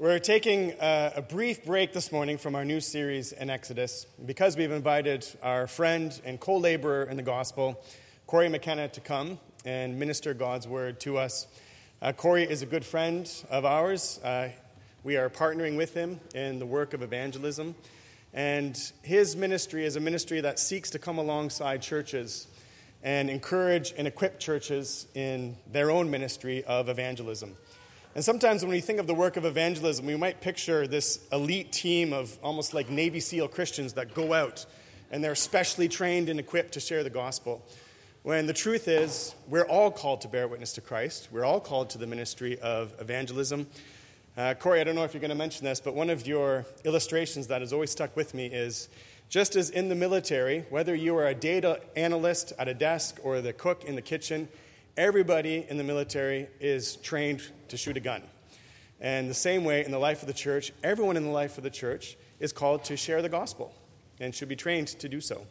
We're taking a, a, brief break this morning from our new series in Exodus because we've invited our friend and co laborer in the gospel, Corey McKenna, to come and minister God's word to us. Uh, Corey is a good friend of ours. Uh, we are partnering with him in the work of evangelism. And his ministry is a ministry that seeks to come alongside churches and encourage and equip churches in their own ministry of evangelism. And sometimes when we think of the work of evangelism, we might picture this elite team of almost like Navy SEAL Christians that go out and they're specially trained and equipped to share the gospel. When the truth is, we're all called to bear witness to Christ. We're all called to the ministry of evangelism. Uh, Corey, I don't know if you're going to mention this, but one of your illustrations that has always stuck with me is just as in the military, whether you are a data analyst at a desk or the cook in the kitchen, everybody in the military is trained to shoot a gun. And the same way in the life of the church, everyone in the life of the church is called to share the gospel and should be trained to do so.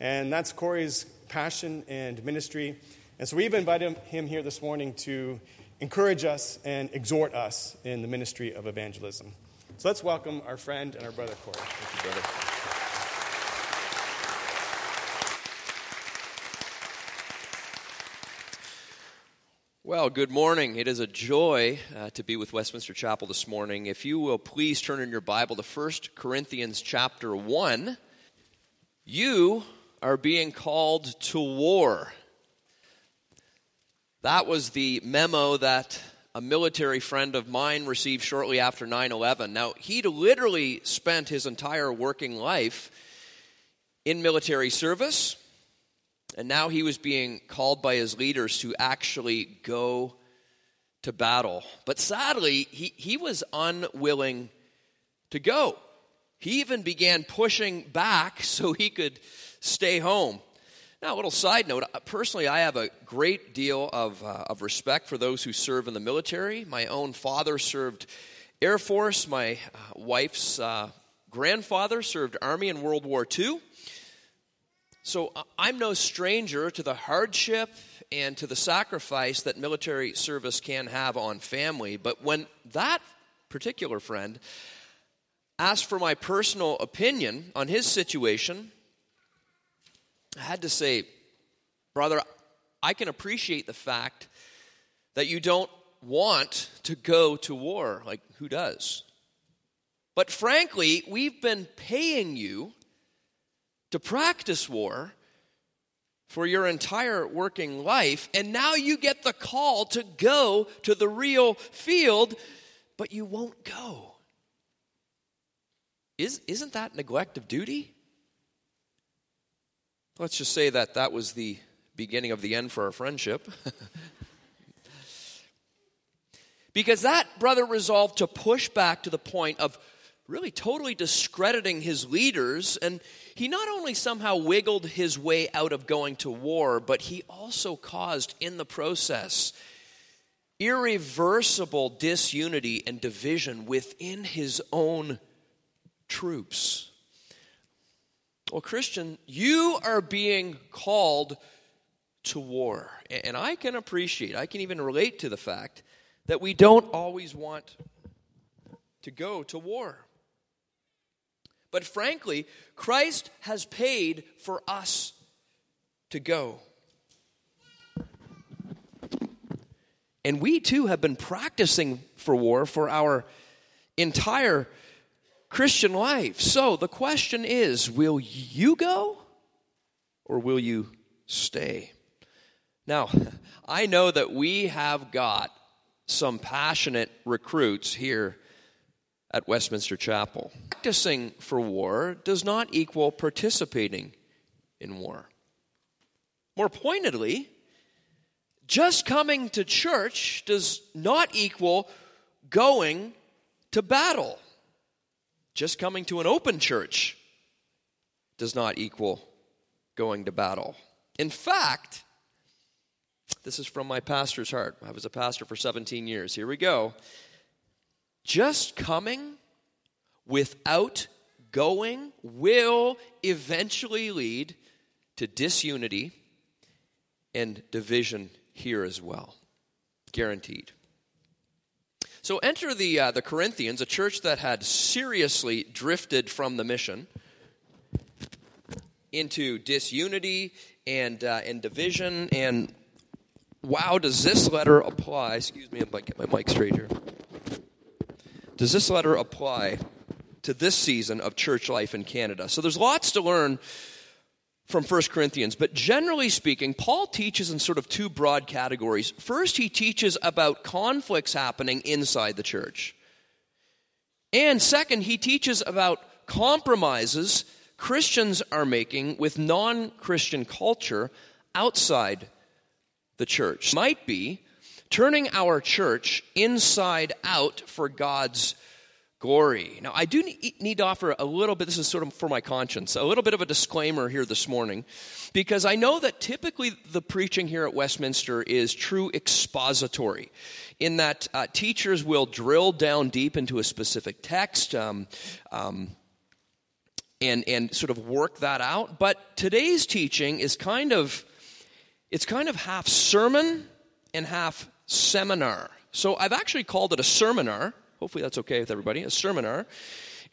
And that's Corey's passion and ministry. And so we've invited him here this morning to encourage us and exhort us in the ministry of evangelism. So let's welcome our friend and our brother Corey. Thank you, brother. Well, good morning. It is a joy uh, to be with Westminster Chapel this morning. If you will please turn in your Bible to 1 Corinthians chapter 1, you are being called to war. That was the memo that a military friend of mine received shortly after 9 11. Now, he'd literally spent his entire working life in military service and now he was being called by his leaders to actually go to battle. But sadly, he, he was unwilling to go. He even began pushing back so he could stay home. Now, a little side note personally, I have a great deal of, uh, of respect for those who serve in the military. My own father served Air Force, my uh, wife's uh, grandfather served Army in World War II. So uh, I'm no stranger to the hardship and to the sacrifice that military service can have on family. But when that particular friend asked for my personal opinion on his situation, I had to say, brother, I can appreciate the fact that you don't want to go to war. Like, who does? But frankly, we've been paying you to practice war for your entire working life, and now you get the call to go to the real field, but you won't go. Is, isn't that neglect of duty? Let's just say that that was the beginning of the end for our friendship. because that brother resolved to push back to the point of really totally discrediting his leaders. And he not only somehow wiggled his way out of going to war, but he also caused in the process irreversible disunity and division within his own troops. Well, Christian, you are being called to war. And I can appreciate, I can even relate to the fact that we don't always want to go to war. But frankly, Christ has paid for us to go. And we too have been practicing for war for our entire Christian life. So the question is will you go or will you stay? Now, I know that we have got some passionate recruits here at Westminster Chapel. Practicing for war does not equal participating in war. More pointedly, just coming to church does not equal going to battle. Just coming to an open church does not equal going to battle. In fact, this is from my pastor's heart. I was a pastor for 17 years. Here we go. Just coming without going will eventually lead to disunity and division here as well. Guaranteed. So enter the, uh, the Corinthians, a church that had seriously drifted from the mission into disunity and, uh, and division. And wow, does this letter apply? Excuse me, I might get my mic straight here. Does this letter apply to this season of church life in Canada? So there's lots to learn from 1 Corinthians, but generally speaking, Paul teaches in sort of two broad categories. First, he teaches about conflicts happening inside the church. And second, he teaches about compromises Christians are making with non Christian culture outside the church. Might be turning our church inside out for God's glory. Now, I do need to offer a little bit, this is sort of for my conscience, a little bit of a disclaimer here this morning, because I know that typically the preaching here at Westminster is true expository, in that uh, teachers will drill down deep into a specific text. Um, um, and, and sort of work that out. But today's teaching is kind of, it's kind of half sermon and half seminar. So I've actually called it a sermonar Hopefully that's okay with everybody. A sermonar.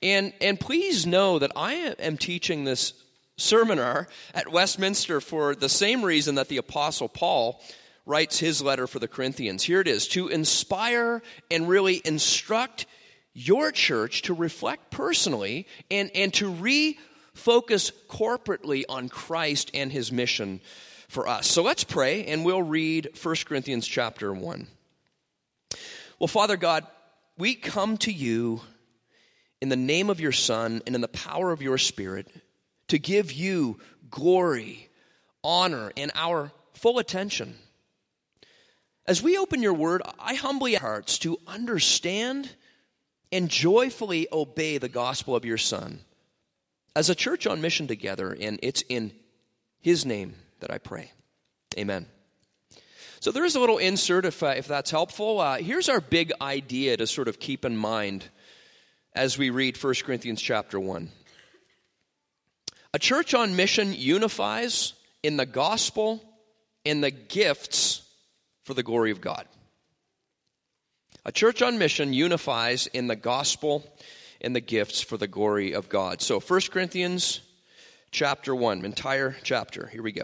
And, and please know that I am teaching this sermonar at Westminster for the same reason that the Apostle Paul writes his letter for the Corinthians. Here it is to inspire and really instruct your church to reflect personally and, and to refocus corporately on Christ and his mission for us. So let's pray and we'll read 1 Corinthians chapter 1. Well, Father God, we come to you in the name of your Son and in the power of your Spirit to give you glory, honor, and our full attention. As we open your word, I humbly hearts to understand and joyfully obey the gospel of your Son. As a church on mission together, and it's in his name that I pray. Amen. So there is a little insert if, uh, if that's helpful. Uh, here's our big idea to sort of keep in mind as we read 1 Corinthians chapter 1. A church on mission unifies in the gospel and the gifts for the glory of God. A church on mission unifies in the gospel and the gifts for the glory of God. So 1 Corinthians chapter 1, entire chapter. Here we go.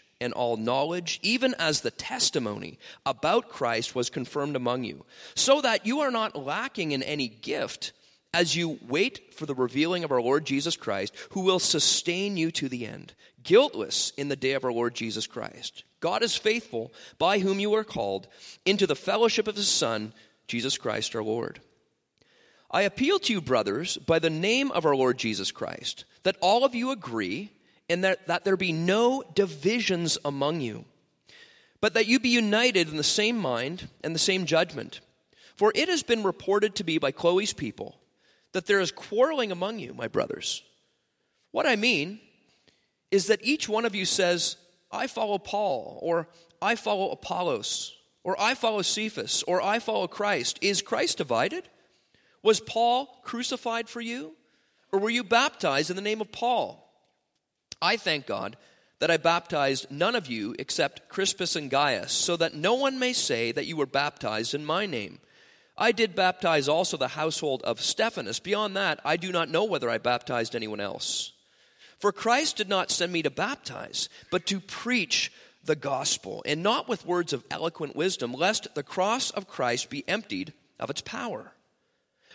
and all knowledge, even as the testimony about Christ was confirmed among you, so that you are not lacking in any gift as you wait for the revealing of our Lord Jesus Christ, who will sustain you to the end, guiltless in the day of our Lord Jesus Christ. God is faithful, by whom you are called, into the fellowship of his Son, Jesus Christ our Lord. I appeal to you, brothers, by the name of our Lord Jesus Christ, that all of you agree and that, that there be no divisions among you, but that you be united in the same mind and the same judgment. For it has been reported to me by Chloe's people that there is quarreling among you, my brothers. What I mean is that each one of you says, I follow Paul, or I follow Apollos, or I follow Cephas, or I follow Christ. Is Christ divided? Was Paul crucified for you? Or were you baptized in the name of Paul? I thank God that I baptized none of you except Crispus and Gaius, so that no one may say that you were baptized in my name. I did baptize also the household of Stephanas. Beyond that, I do not know whether I baptized anyone else. For Christ did not send me to baptize, but to preach the gospel, and not with words of eloquent wisdom, lest the cross of Christ be emptied of its power.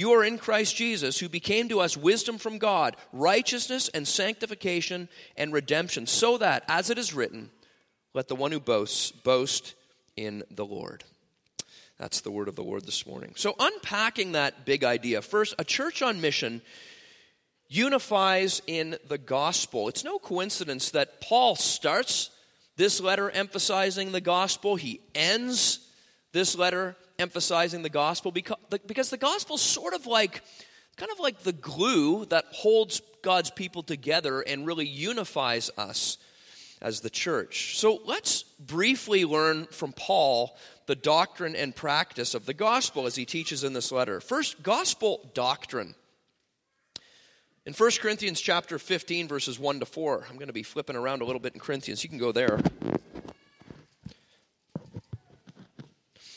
you are in Christ Jesus, who became to us wisdom from God, righteousness and sanctification and redemption, so that, as it is written, let the one who boasts boast in the Lord. That's the word of the Lord this morning. So, unpacking that big idea, first, a church on mission unifies in the gospel. It's no coincidence that Paul starts this letter emphasizing the gospel, he ends this letter emphasizing the gospel because, because the gospel is sort of like kind of like the glue that holds God's people together and really unifies us as the church. So let's briefly learn from Paul the doctrine and practice of the gospel as he teaches in this letter. First, gospel doctrine. In 1 Corinthians chapter 15 verses 1 to 4. I'm going to be flipping around a little bit in Corinthians. You can go there.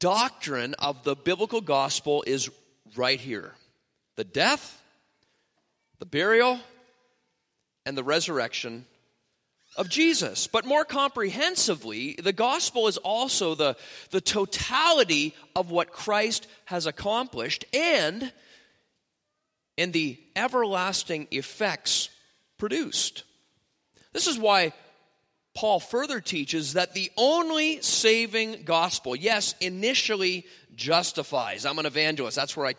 doctrine of the biblical gospel is right here the death, the burial, and the resurrection of Jesus. But more comprehensively, the gospel is also the, the totality of what Christ has accomplished and, and the everlasting effects produced. This is why Paul further teaches that the only saving gospel, yes, initially justifies. I'm an evangelist, that's where I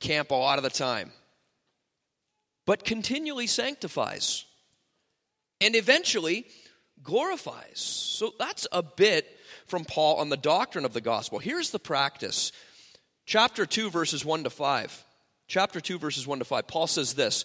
camp a lot of the time. But continually sanctifies and eventually glorifies. So that's a bit from Paul on the doctrine of the gospel. Here's the practice. Chapter 2, verses 1 to 5. Chapter 2, verses 1 to 5. Paul says this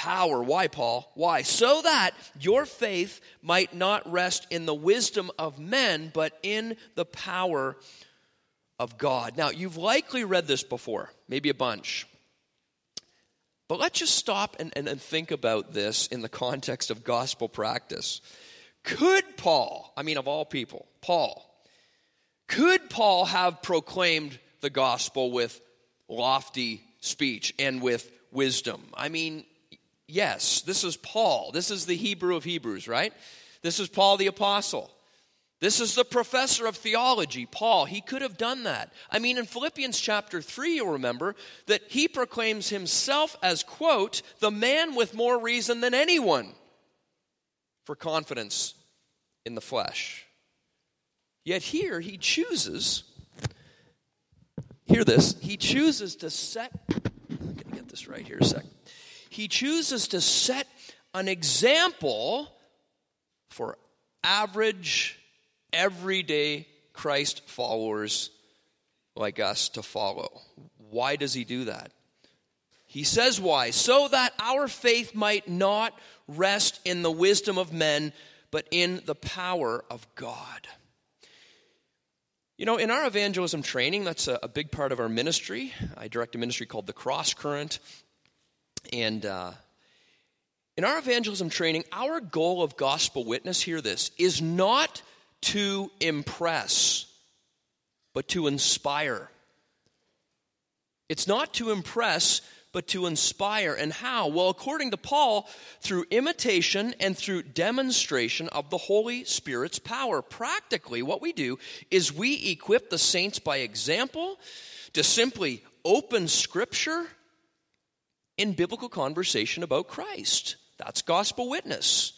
power. Why, Paul? Why? So that your faith might not rest in the wisdom of men, but in the power of God. Now, you've likely read this before, maybe a bunch. But let's just stop and, and, and think about this in the context of gospel practice. Could Paul, I mean, of all people, Paul, could Paul have proclaimed the gospel with lofty speech and with wisdom? I mean, Yes, this is Paul. This is the Hebrew of Hebrews, right? This is Paul the Apostle. This is the professor of theology, Paul. He could have done that. I mean, in Philippians chapter 3, you'll remember that he proclaims himself as, quote, the man with more reason than anyone for confidence in the flesh. Yet here he chooses, hear this, he chooses to set, I'm going to get this right here a second he chooses to set an example for average, everyday Christ followers like us to follow. Why does he do that? He says why. So that our faith might not rest in the wisdom of men, but in the power of God. You know, in our evangelism training, that's a, big part of our ministry. I direct a ministry called the Cross Current. And uh, in our evangelism training, our goal of gospel witness, hear this, is not to impress, but to inspire. It's not to impress, but to inspire. And how? Well, according to Paul, through imitation and through demonstration of the Holy Spirit's power. Practically, what we do is we equip the saints by example to simply open Scripture in biblical conversation about Christ. That's gospel witness.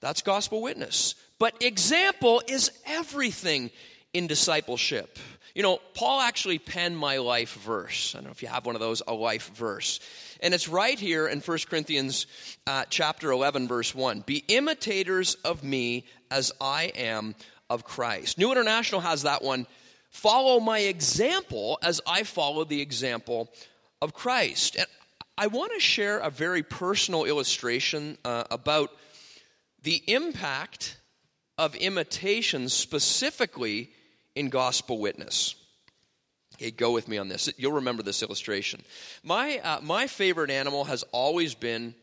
That's gospel witness. But example is everything in discipleship. You know, Paul actually penned my life verse. I don't know if you have one of those, a life verse. And it's right here in 1 Corinthians uh, chapter 11, verse 1. Be imitators of me as I am of Christ. New International has that one. Follow my example as I follow the example of Christ. And I want to share a very personal illustration uh, about the impact of imitation specifically in gospel witness. Okay, go with me on this. You'll remember this illustration. My, uh, my favorite animal has always been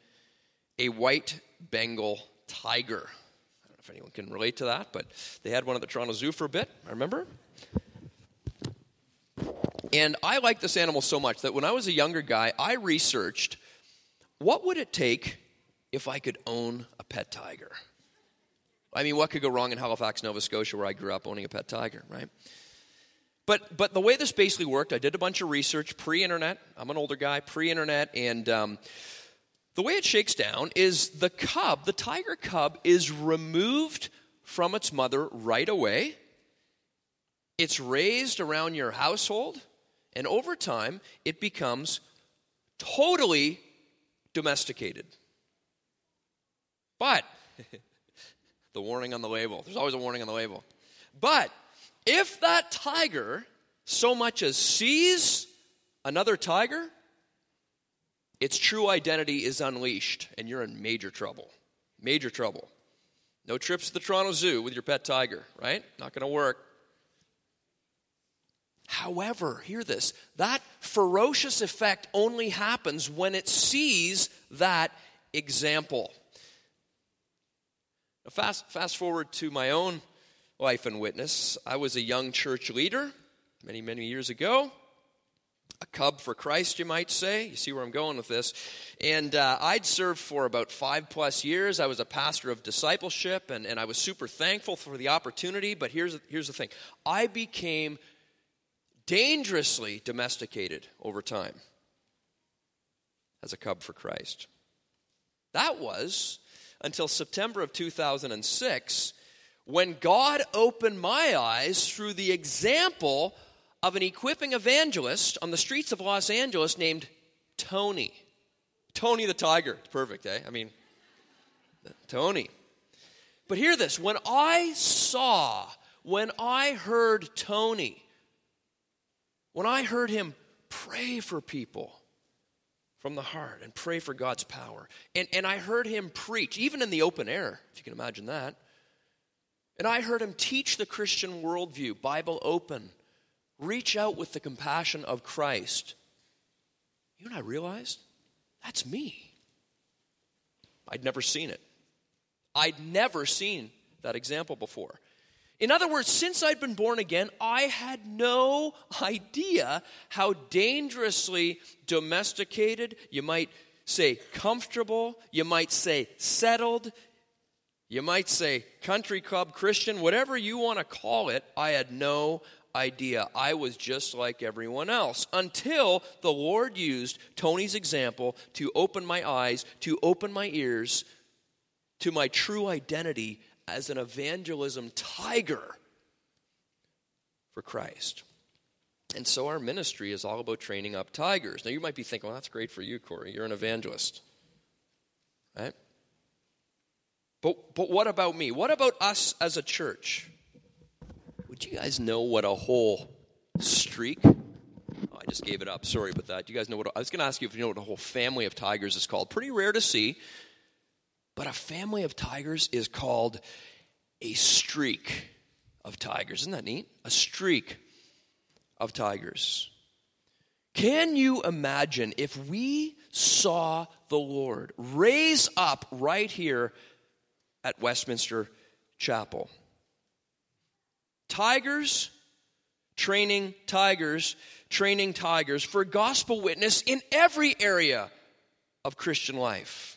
a white Bengal tiger. I don't know if anyone can relate to that, but they had one at the Toronto Zoo for a bit, I remember. And I like this animal so much that when I was a younger guy, I researched what would it take if I could own a pet tiger? I mean, what could go wrong in Halifax, Nova Scotia, where I grew up owning a pet tiger, right? But, but the way this basically worked, I did a bunch of research pre internet. I'm an older guy, pre internet. And um, the way it shakes down is the cub, the tiger cub, is removed from its mother right away. It's raised around your household. And over time, it becomes totally domesticated. But the warning on the label. There's always a warning on the label. But if that tiger so much as sees another tiger, its true identity is unleashed, and you're in major trouble. Major trouble. No trips to the Toronto Zoo with your pet tiger, right? Not going to work. However, hear this that ferocious effect only happens when it sees that example. Fast, fast forward to my own life and witness. I was a young church leader many, many years ago. A cub for Christ, you might say. You see where I'm going with this. And uh, I'd served for about five plus years. I was a pastor of discipleship, and, and I was super thankful for the opportunity. But here's, here's the thing I became dangerously domesticated over time as a cub for Christ. That was until September of 2006 when God opened my eyes through the example of an equipping evangelist on the streets of Los Angeles named Tony. Tony the Tiger. Perfect, eh? I mean, Tony. But hear this when I saw, when I heard Tony, when I heard him pray for people, from the heart and pray for God's power. And, and I heard him preach, even in the open air, if you can imagine that. And I heard him teach the Christian worldview, Bible open, reach out with the compassion of Christ. You and I realized? That's me. I'd never seen it. I'd never seen that example before. In other words, since I'd been born again, I had no idea how dangerously domesticated, you might say comfortable, you might say settled, you might say country club Christian, whatever you want to call it, I had no idea. I was just like everyone else until the Lord used Tony's example to open my eyes, to open my ears to my true identity as an evangelism tiger for Christ. And so our ministry is all about training up tigers. Now you might be thinking, well, that's great for you, Corey. You're an evangelist. Right? But, but what about me? What about us as a church? Would you guys know what a whole streak? Oh, I just gave it up. Sorry about that. Do you guys know what? I was going to ask you if you know what a whole family of tigers is called. Pretty rare to see. But a family of tigers is called a streak of tigers. Isn't that neat? A streak of tigers. Can you imagine if we saw the Lord raise up right here at Westminster Chapel? Tigers training tigers, training tigers for gospel witness in every area of Christian life.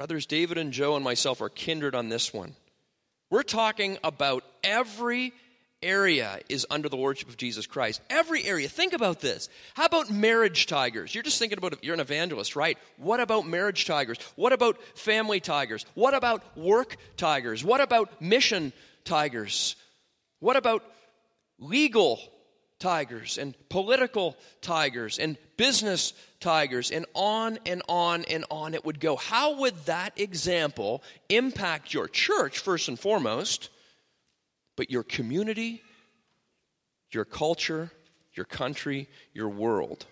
Brothers David and Joe and myself are kindred on this one. We're talking about every area is under the lordship of Jesus Christ. Every area. Think about this. How about marriage tigers? You're just thinking about you're an evangelist, right? What about marriage tigers? What about family tigers? What about work tigers? What about mission tigers? What about legal tigers and political tigers and business tigers and on and on and on it would go. How would that example impact your church, first and foremost, but your community, your culture, your country, your world?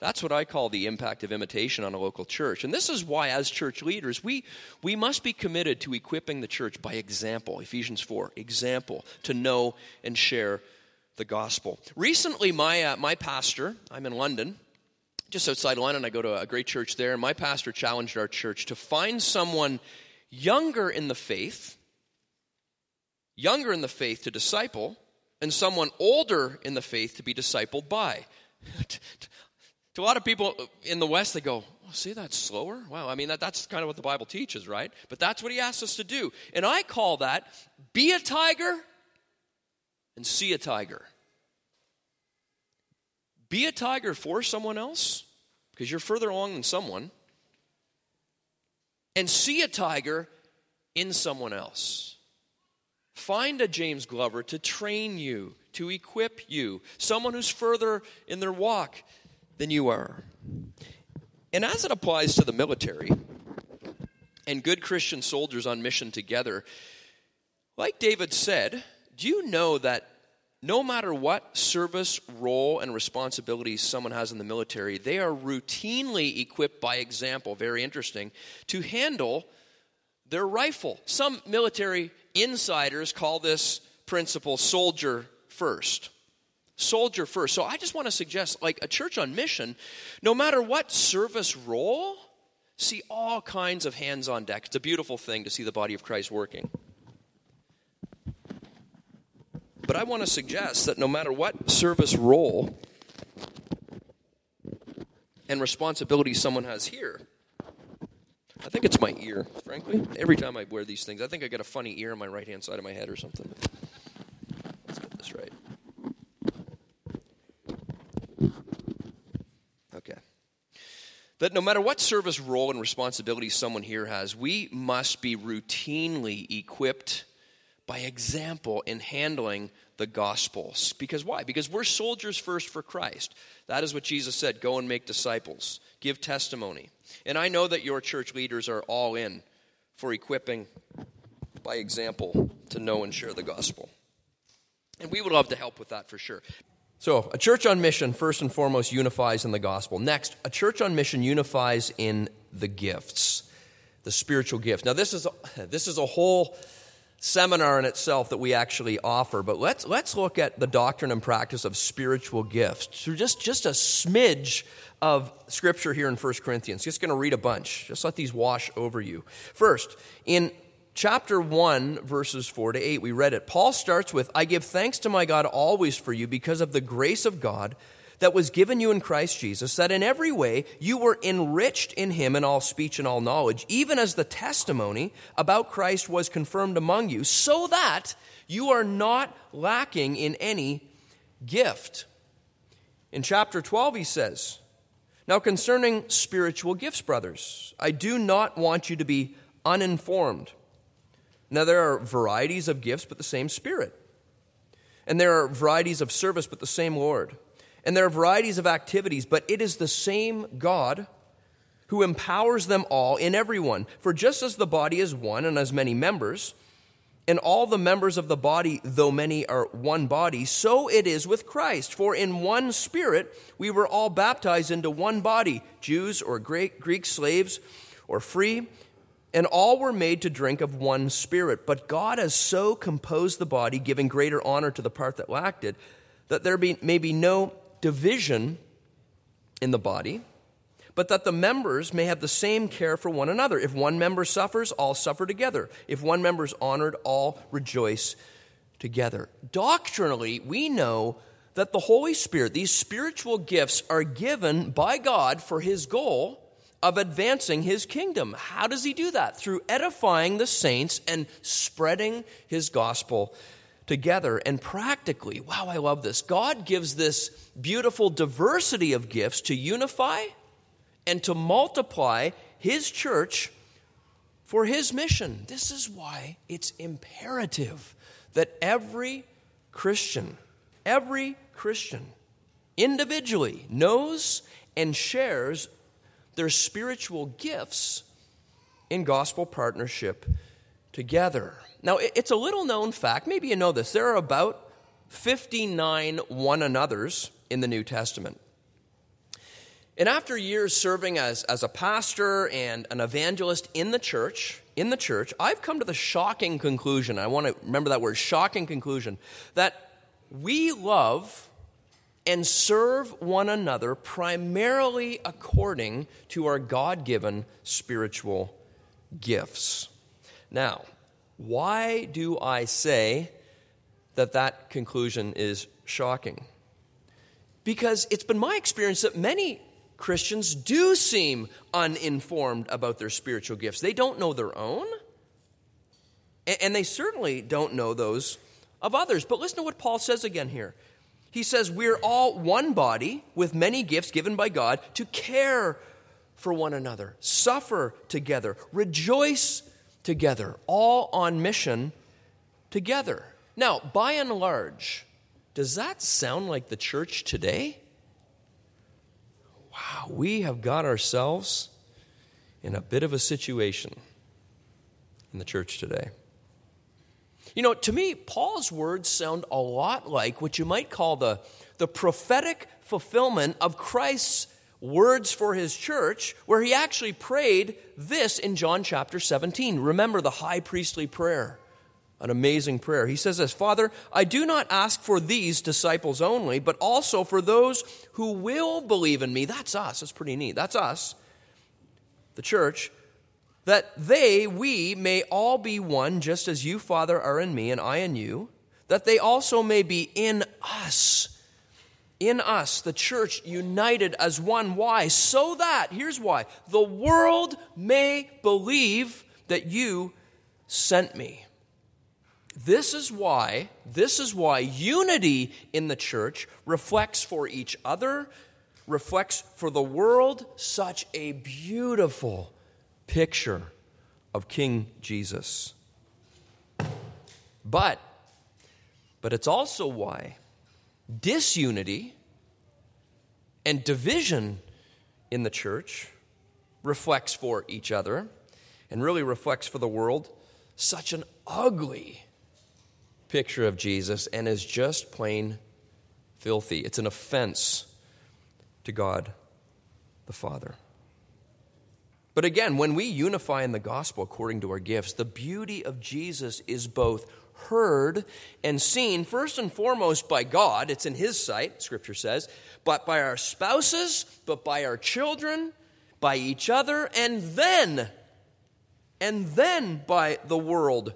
That's what I call the impact of imitation on a local church. And this is why, as church leaders, we, we must be committed to equipping the church by example. Ephesians 4, example, to know and share the gospel. Recently, my, uh, my pastor, I'm in London, just outside London, I go to a great church there, and my pastor challenged our church to find someone younger in the faith, younger in the faith to disciple, and someone older in the faith to be discipled by. To a lot of people in the West, they go, oh, see, that's slower? Wow, I mean, that, that's kind of what the Bible teaches, right? But that's what he asks us to do. And I call that be a tiger and see a tiger. Be a tiger for someone else, because you're further along than someone, and see a tiger in someone else. Find a James Glover to train you, to equip you, someone who's further in their walk than you are. And as it applies to the military and good Christian soldiers on mission together, like David said, do you know that no matter what service, role, and responsibilities someone has in the military, they are routinely equipped by example, very interesting, to handle their rifle. Some military insiders call this principle soldier first soldier first. So I just want to suggest, like a church on mission, no matter what service role, see all kinds of hands on deck. It's a beautiful thing to see the body of Christ working. But I want to suggest that no matter what service role and responsibility someone has here, I think it's my ear, frankly. Every time I wear these things, I think I got a funny ear on my right hand side of my head or something. Let's get this right. Okay. That no matter what service role and responsibility someone here has, we must be routinely equipped by example in handling the gospels. Because why? Because we're soldiers first for Christ. That is what Jesus said go and make disciples, give testimony. And I know that your church leaders are all in for equipping by example to know and share the gospel. And we would love to help with that for sure. So, a church on mission, first and foremost, unifies in the gospel. Next, a church on mission unifies in the gifts, the spiritual gifts. Now, this is a, this is a whole seminar in itself that we actually offer, but let's, let's look at the doctrine and practice of spiritual gifts. So just, just a smidge of scripture here in 1 Corinthians. Just going to read a bunch. Just let these wash over you. First, in chapter 1, verses 4 to 8. We read it. Paul starts with I give thanks to my God always for you because of the grace of God that was given you in Christ Jesus, that in every way you were enriched in him in all speech and all knowledge, even as the testimony about Christ was confirmed among you, so that you are not lacking in any gift. In chapter 12, he says, Now concerning spiritual gifts, brothers, I do not want you to be uninformed. Now, there are varieties of gifts, but the same Spirit. And there are varieties of service, but the same Lord. And there are varieties of activities, but it is the same God who empowers them all in everyone. For just as the body is one and has many members, and all the members of the body, though many are one body, so it is with Christ. For in one Spirit we were all baptized into one body, Jews or Greek, Greek slaves or free, and all were made to drink of one spirit. But God has so composed the body, giving greater honor to the part that lacked it, that there be, may be no division in the body, but that the members may have the same care for one another. If one member suffers, all suffer together. If one member is honored, all rejoice together. Doctrinally, we know that the Holy Spirit, these spiritual gifts, are given by God for His goal of advancing his kingdom. How does he do that? Through edifying the saints and spreading his gospel together. And practically, wow, I love this. God gives this beautiful diversity of gifts to unify and to multiply his church for his mission. This is why it's imperative that every Christian, every Christian individually knows and shares their spiritual gifts in gospel partnership together. Now, it's a little known fact, maybe you know this, there are about 59 one another's in the New Testament. And after years serving as, as a pastor and an evangelist in the church, in the church, I've come to the shocking conclusion. I want to remember that word, shocking conclusion, that we love and serve one another primarily according to our God given spiritual gifts. Now, why do I say that that conclusion is shocking? Because it's been my experience that many Christians do seem uninformed about their spiritual gifts. They don't know their own, and they certainly don't know those of others. But listen to what Paul says again here. He says, We're all one body with many gifts given by God to care for one another, suffer together, rejoice together, all on mission together. Now, by and large, does that sound like the church today? Wow, we have got ourselves in a bit of a situation in the church today. You know, to me, Paul's words sound a lot like what you might call the, the prophetic fulfillment of Christ's words for his church, where he actually prayed this in John chapter 17. Remember the high priestly prayer. An amazing prayer. He says this Father, I do not ask for these disciples only, but also for those who will believe in me. That's us. That's pretty neat. That's us, the church that they, we, may all be one, just as you, Father, are in me and I in you, that they also may be in us. In us, the church united as one. Why? So that, here's why, the world may believe that you sent me. This is why, this is why unity in the church reflects for each other, reflects for the world such a beautiful picture of King Jesus. But, but it's also why disunity and division in the church reflects for each other and really reflects for the world such an ugly picture of Jesus and is just plain filthy. It's an offense to God the Father. But again, when we unify in the gospel according to our gifts, the beauty of Jesus is both heard and seen, first and foremost by God, it's in His sight, Scripture says, but by our spouses, but by our children, by each other, and then, and then by the world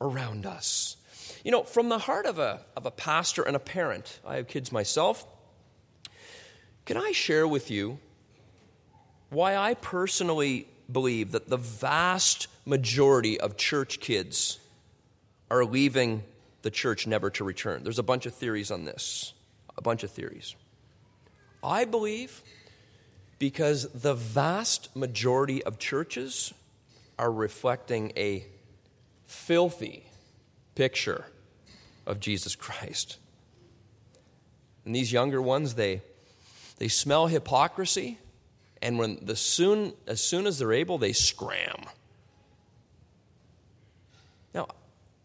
around us. You know, from the heart of a, of a pastor and a parent, I have kids myself. Can I share with you why I personally believe that the vast majority of church kids are leaving the church never to return. There's a bunch of theories on this, a bunch of theories. I believe because the vast majority of churches are reflecting a filthy picture of Jesus Christ. And these younger ones, they, they smell hypocrisy and when the soon as soon as they're able they scram now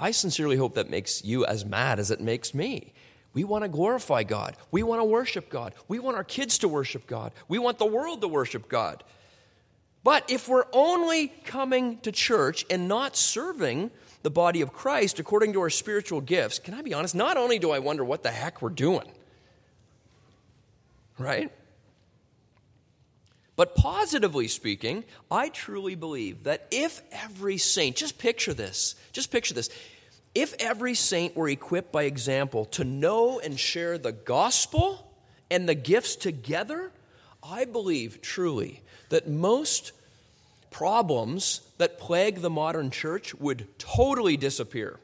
i sincerely hope that makes you as mad as it makes me. We want to glorify god. We want to worship god. We want our kids to worship god. We want the world to worship god. But if we're only coming to church and not serving the body of Christ according to our spiritual gifts, can I be honest? Not only do I wonder what the heck we're doing, right? But positively speaking, I truly believe that if every saint, just picture this, just picture this, if every saint were equipped by example to know and share the gospel and the gifts together, I believe truly that most problems that plague the modern church would totally disappear.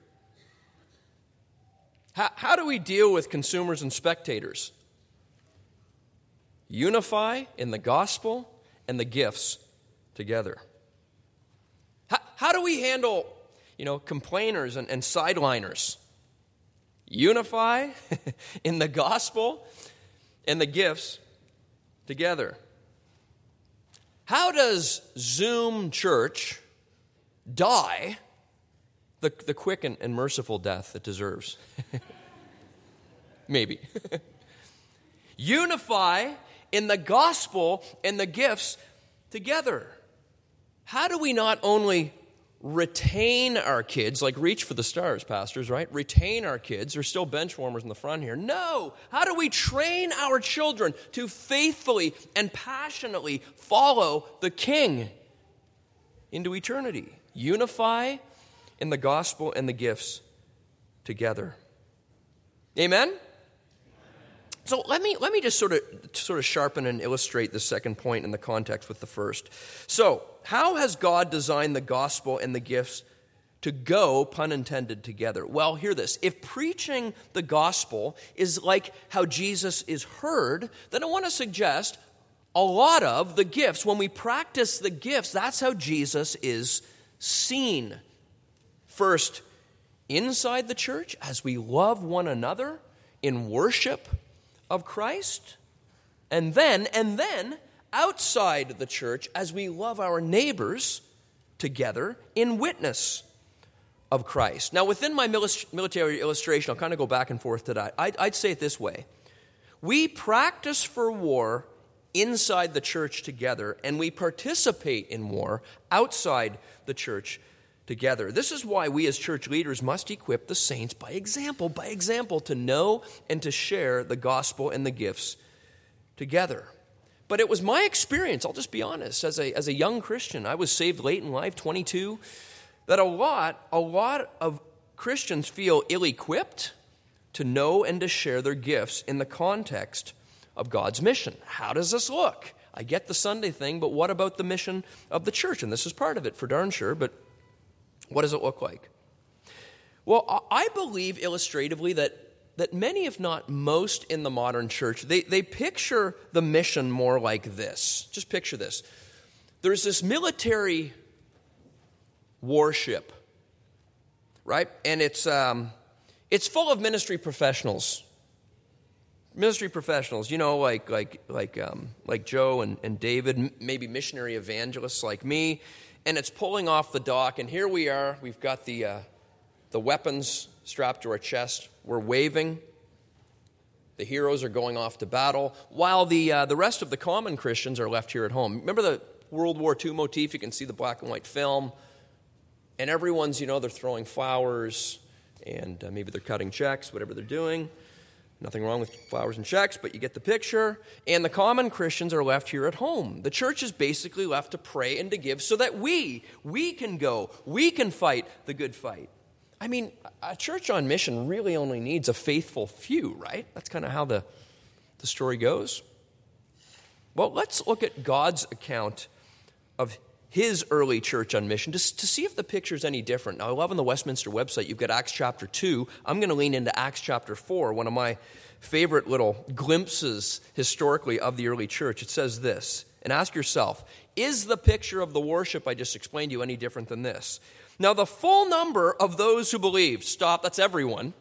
How, how do we deal with consumers and spectators? Unify in the gospel and the gifts together. How, how do we handle, you know, complainers and, and sideliners? Unify in the gospel and the gifts together. How does Zoom church die the, the quick and, and merciful death it deserves? Maybe. Unify in the gospel and the gifts together. How do we not only retain our kids, like reach for the stars, pastors, right? Retain our kids. There's still bench warmers in the front here. No. How do we train our children to faithfully and passionately follow the King into eternity? Unify in the gospel and the gifts together. Amen? So let me, let me just sort of, sort of sharpen and illustrate the second point in the context with the first. So, how has God designed the gospel and the gifts to go, pun intended, together? Well, hear this. If preaching the gospel is like how Jesus is heard, then I want to suggest a lot of the gifts, when we practice the gifts, that's how Jesus is seen. First, inside the church, as we love one another in worship of Christ, and then, and then outside the church as we love our neighbors together in witness of Christ. Now, within my military illustration, I'll kind of go back and forth to that. I'd, I'd say it this way We practice for war inside the church together, and we participate in war outside the church together. This is why we as church leaders must equip the saints by example, by example, to know and to share the gospel and the gifts together. But it was my experience, I'll just be honest, as a, as a young Christian, I was saved late in life, 22, that a lot, a lot of Christians feel ill equipped to know and to share their gifts in the context of God's mission. How does this look? I get the Sunday thing, but what about the mission of the church? And this is part of it for darn sure, but what does it look like? Well, I believe illustratively that, that many, if not most, in the modern church, they, they picture the mission more like this. Just picture this. There's this military warship, right? And it's, um, it's full of ministry professionals. Ministry professionals, you know, like, like, like, um, like Joe and, and David, maybe missionary evangelists like me and it's pulling off the dock. And here we are. We've got the, uh, the weapons strapped to our chest. We're waving. The heroes are going off to battle, while the, uh, the rest of the common Christians are left here at home. Remember the World War II motif? You can see the black and white film. And everyone's, you know, they're throwing flowers and uh, maybe they're cutting checks, whatever they're doing. Nothing wrong with flowers and checks, but you get the picture. And the common Christians are left here at home. The church is basically left to pray and to give so that we, we can go, we can fight the good fight. I mean, a church on mission really only needs a faithful few, right? That's kind of how the, the story goes. Well, let's look at God's account of his early church on mission to, to see if the picture is any different. Now, I love on the Westminster website, you've got Acts chapter 2. I'm going to lean into Acts chapter 4, one of my favorite little glimpses historically of the early church. It says this, and ask yourself is the picture of the worship I just explained to you any different than this? Now, the full number of those who believed, stop, that's everyone.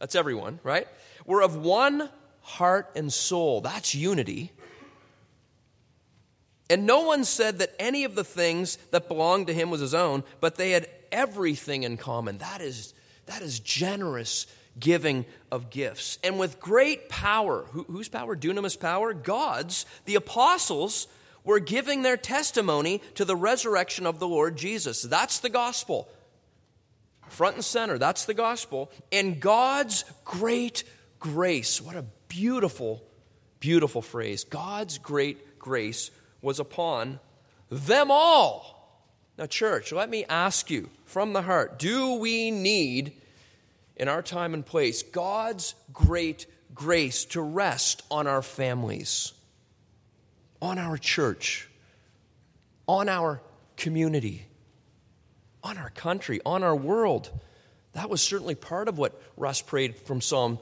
That's everyone, right? Were of one heart and soul. That's unity and no one said that any of the things that belonged to him was his own, but they had everything in common. That is, that is generous giving of gifts. And with great power, who, whose power? Dunamis power? God's. The apostles were giving their testimony to the resurrection of the Lord Jesus. That's the gospel. Front and center, that's the gospel. And God's great grace. What a beautiful, beautiful phrase. God's great grace was upon them all. Now, church, let me ask you from the heart do we need, in our time and place, God's great grace to rest on our families, on our church, on our community, on our country, on our world? That was certainly part of what Russ prayed from Psalm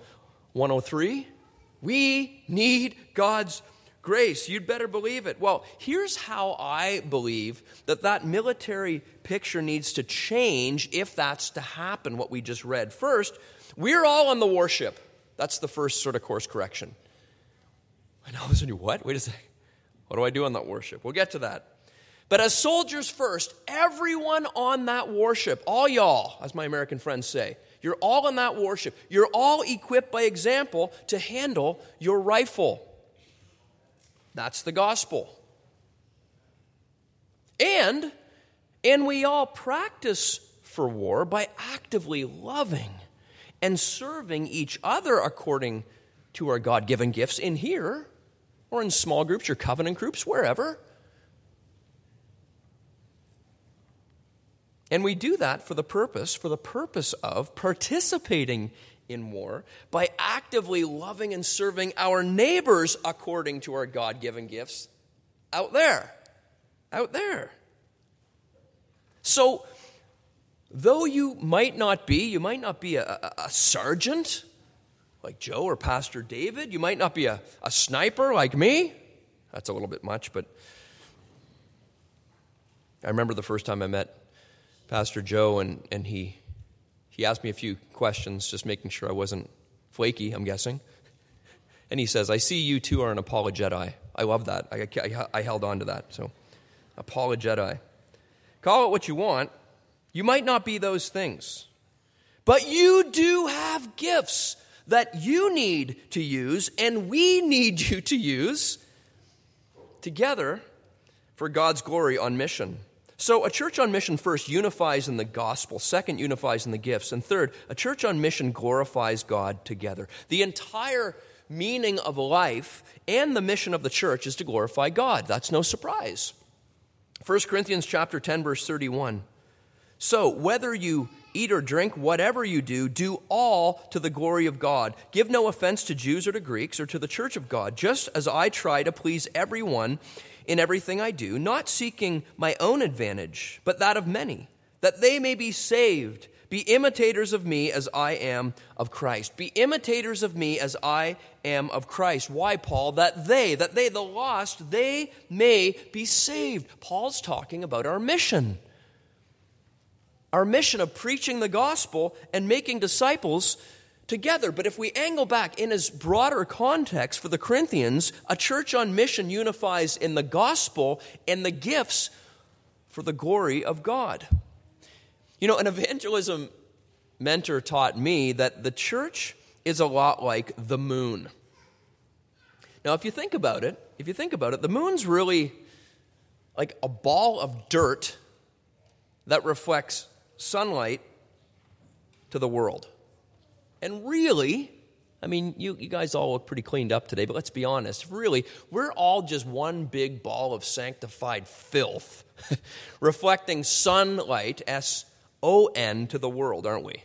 103. We need God's grace. You'd better believe it. Well, here's how I believe that that military picture needs to change if that's to happen, what we just read. First, we're all on the warship. That's the first sort of course correction. I know, listen, you what? Wait a second. What do I do on that warship? We'll get to that. But as soldiers first, everyone on that warship, all y'all, as my American friends say, you're all in that warship. You're all equipped by example to handle your rifle. That's the gospel. And and we all practice for war by actively loving and serving each other according to our God-given gifts in here or in small groups, your covenant groups, wherever. And we do that for the purpose, for the purpose of participating in war by actively loving and serving our neighbors according to our God given gifts out there. Out there. So, though you might not be, you might not be a, a, a sergeant like Joe or Pastor David, you might not be a, a sniper like me. That's a little bit much, but I remember the first time I met Pastor Joe, and, and he, he asked me a few questions, just making sure I wasn't flaky, I'm guessing. And he says, I see you two are an apologeti. I love that. I, I, I held on to that. So, apologeti. Call it what you want. You might not be those things, but you do have gifts that you need to use, and we need you to use together for God's glory on mission. So, a church on mission first unifies in the gospel, second, unifies in the gifts, and third, a church on mission glorifies God together. The entire meaning of life and the mission of the church is to glorify God. That's no surprise. 1 Corinthians chapter 10 verse 31. So, whether you eat or drink, whatever you do, do all to the glory of God. Give no offense to Jews or to Greeks or to the church of God, just as I try to please everyone in everything I do, not seeking my own advantage, but that of many, that they may be saved. Be imitators of me as I am of Christ. Be imitators of me as I am of Christ. Why, Paul? That they, that they, the lost, they may be saved. Paul's talking about our mission. Our mission of preaching the gospel and making disciples together. But if we angle back in his broader context for the Corinthians, a church on mission unifies in the gospel and the gifts for the glory of God. You know, an evangelism mentor taught me that the church is a lot like the moon. Now, if you think about it, if you think about it, the moon's really like a ball of dirt that reflects sunlight to the world. And really, I mean, you, you guys all look pretty cleaned up today, but let's be honest. Really, we're all just one big ball of sanctified filth, reflecting sunlight, S O N, to the world, aren't we?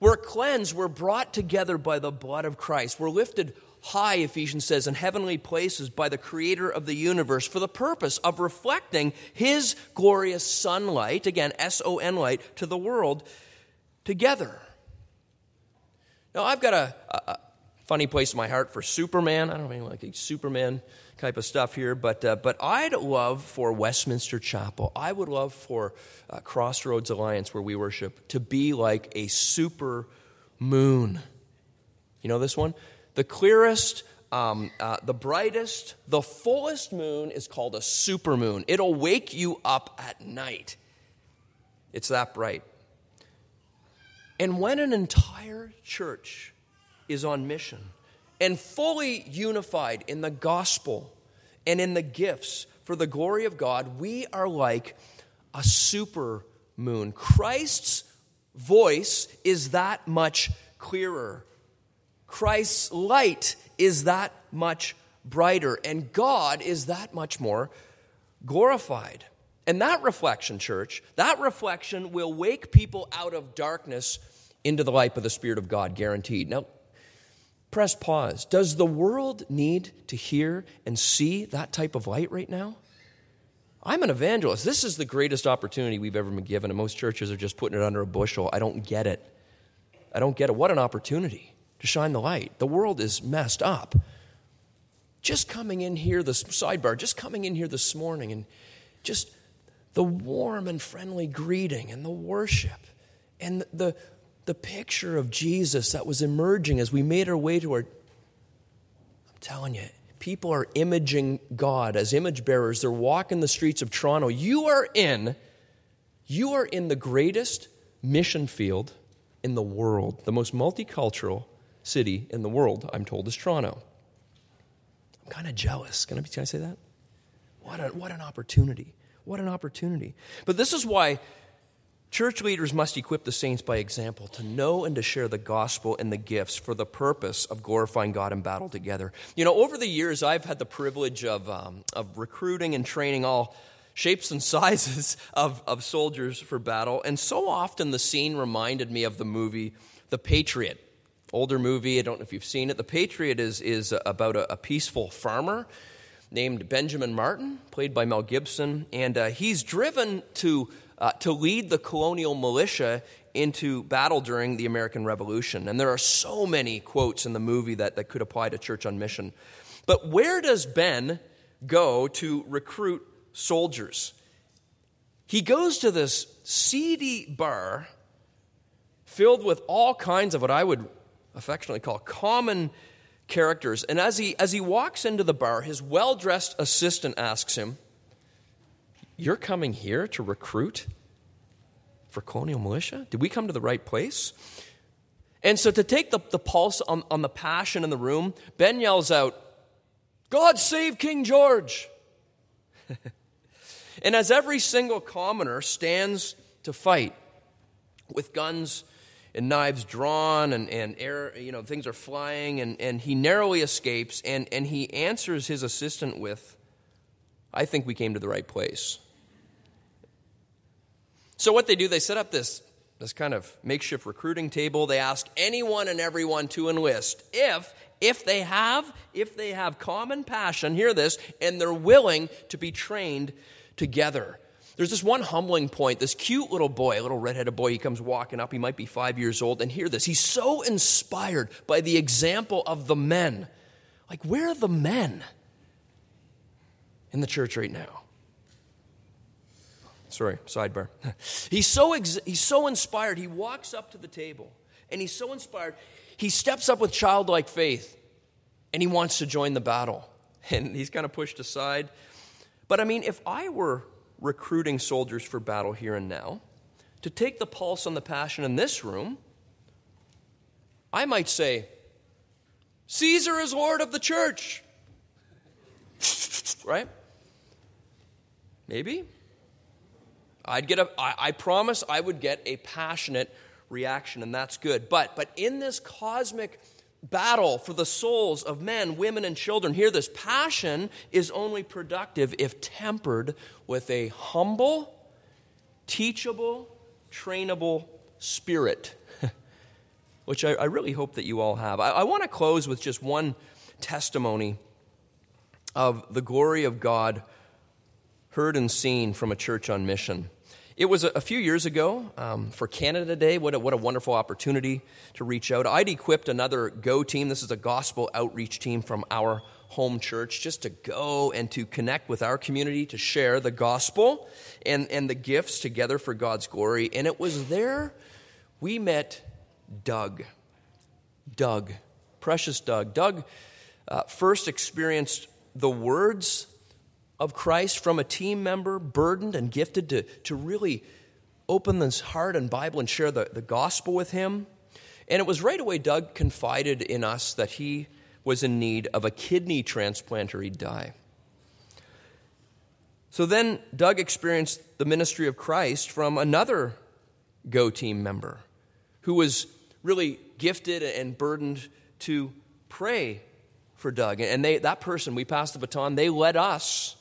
We're cleansed, we're brought together by the blood of Christ. We're lifted high, Ephesians says, in heavenly places by the creator of the universe for the purpose of reflecting his glorious sunlight, again, S O N light, to the world together. Now, I've got a, a, funny place in my heart for Superman. I don't mean like a Superman type of stuff here, but, uh, but I'd love for Westminster Chapel, I would love for uh, Crossroads Alliance, where we worship, to be like a super moon. You know this one? The clearest, um, uh, the brightest, the fullest moon is called a super moon. It'll wake you up at night. It's that bright. And when an entire church is on mission and fully unified in the gospel and in the gifts for the glory of God, we are like a super moon. Christ's voice is that much clearer. Christ's light is that much brighter, and God is that much more glorified. And that reflection, church, that reflection will wake people out of darkness into the light of the Spirit of God, guaranteed. Now, press pause. Does the world need to hear and see that type of light right now? I'm an evangelist. This is the greatest opportunity we've ever been given, and most churches are just putting it under a bushel. I don't get it. I don't get it. What an opportunity to shine the light. The world is messed up. Just coming in here, this sidebar, just coming in here this morning and just the warm and friendly greeting and the worship and the, the picture of Jesus that was emerging as we made our way to our. I'm telling you, people are imaging God as image bearers. They're walking the streets of Toronto. You are in, you are in the greatest mission field in the world, the most multicultural city in the world, I'm told, is Toronto. I'm kind of jealous. Can I, can I say that? What, a, what an opportunity. What an opportunity. But this is why church leaders must equip the saints by example to know and to share the gospel and the gifts for the purpose of glorifying God in battle together. You know, over the years, I've had the privilege of, um, of recruiting and training all shapes and sizes of, of soldiers for battle. And so often the scene reminded me of the movie The Patriot. Older movie, I don't know if you've seen it. The Patriot is, is about a, a peaceful farmer named Benjamin Martin, played by Mel Gibson, and uh, he's driven to, uh, to lead the colonial militia into battle during the American Revolution. And there are so many quotes in the movie that, that could apply to Church on Mission. But where does Ben go to recruit soldiers? He goes to this seedy bar filled with all kinds of what I would affectionately call common characters. And as he, as he walks into the bar, his well dressed assistant asks him, You're coming here to recruit for colonial militia? Did we come to the right place? And so, to take the, the pulse on, on the passion in the room, Ben yells out, God save King George! and as every single commoner stands to fight with guns and knives drawn and, and air, you know, things are flying, and, and he narrowly escapes, and, and he answers his assistant with, I think we came to the right place. So what they do, they set up this, this kind of makeshift recruiting table. They ask anyone and everyone to enlist if if they have if they have common passion, hear this, and they're willing to be trained together. There's this one humbling point. This cute little boy, a little redheaded boy, he comes walking up. He might be five years old. And hear this. He's so inspired by the example of the men. Like, where are the men in the church right now? Sorry, sidebar. he's, so ex- he's so inspired. He walks up to the table and he's so inspired. He steps up with childlike faith and he wants to join the battle. And he's kind of pushed aside. But I mean, if I were recruiting soldiers for battle here and now, to take the pulse on the passion in this room, I might say, Caesar is Lord of the church. right? Maybe. I'd get a, I, I promise I would get a passionate reaction, and that's good. But, but in this cosmic battle for the souls of men, women, and children. Hear this passion is only productive if tempered with a humble, teachable, trainable spirit, which I, I, really hope that you all have. I, I want to close with just one testimony of the glory of God heard and seen from a church on mission. It was a, few years ago um, for Canada Day. What a, what a wonderful opportunity to reach out. I'd equipped another Go team. This is a gospel outreach team from our home church just to go and to connect with our community, to share the gospel and, and the gifts together for God's glory. And it was there we met Doug. Doug, precious Doug. Doug uh, first experienced the words of Christ from a team member, burdened and gifted to, to really open his heart and Bible and share the, the gospel with him. And it was right away Doug confided in us that he was in need of a kidney transplant or he'd die. So then Doug experienced the ministry of Christ from another Go team member who was really gifted and burdened to pray for Doug. And they, that person, we passed the baton, they led us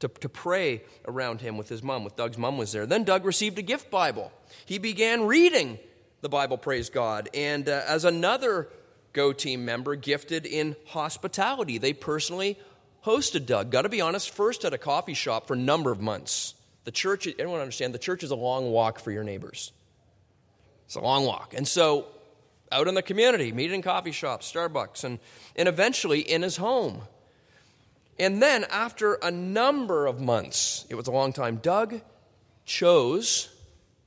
to, to pray around him with his mom, with Doug's mom was there. Then Doug received a gift Bible. He began reading the Bible, praise God. And uh, as another Go team member, gifted in hospitality, they personally hosted Doug. Got to be honest, first at a coffee shop for a number of months. The church, everyone understand, the church is a long walk for your neighbors. It's a long walk. And so, out in the community, meeting in coffee shops, Starbucks, and, and eventually in his home. And then, after a number of months, it was a long time, Doug chose,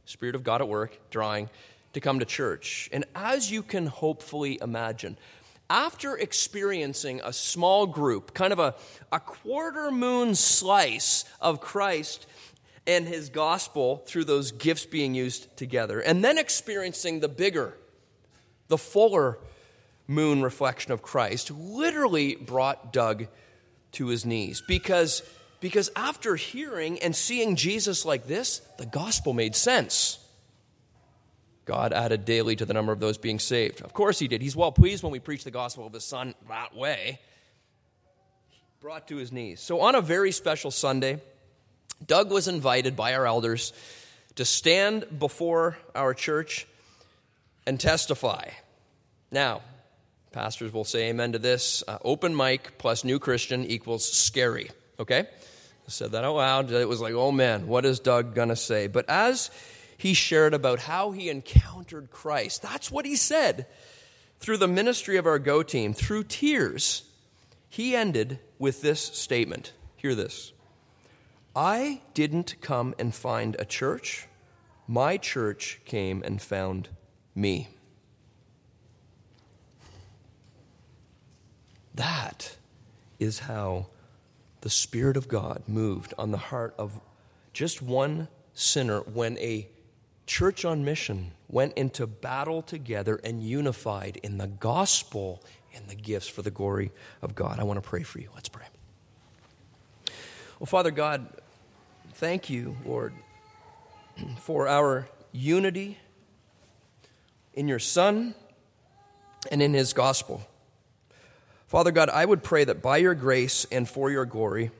Spirit of God at work, drawing, to come to church. And as you can hopefully imagine, after experiencing a small group, kind of a, a quarter moon slice of Christ and his gospel through those gifts being used together, and then experiencing the bigger, the fuller moon reflection of Christ, literally brought Doug to his knees because, because after hearing and seeing Jesus like this, the gospel made sense. God added daily to the number of those being saved. Of course, He did. He's well pleased when we preach the gospel of His Son that way. Brought to his knees. So, on a very special Sunday, Doug was invited by our elders to stand before our church and testify. Now, Pastors will say amen to this. Uh, open mic plus new Christian equals scary. Okay? I said that out loud. It was like, oh man, what is Doug going to say? But as he shared about how he encountered Christ, that's what he said. Through the ministry of our Go team, through tears, he ended with this statement. Hear this I didn't come and find a church, my church came and found me. That is how the Spirit of God moved on the heart of just one sinner when a church on mission went into battle together and unified in the gospel and the gifts for the glory of God. I want to pray for you. Let's pray. Well, Father God, thank you, Lord, for our unity in your Son and in his gospel. Father God, I would pray that by your grace and for your glory,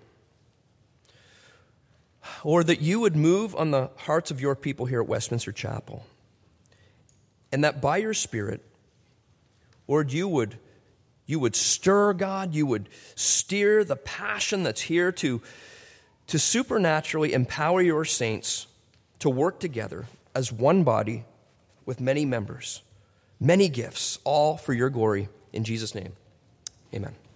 or that you would move on the hearts of your people here at Westminster Chapel, and that by your Spirit, Lord, you would, you would stir, God, you would steer the passion that's here to, to supernaturally empower your saints to work together as one body with many members, many gifts, all for your glory. In Jesus' name. Amen.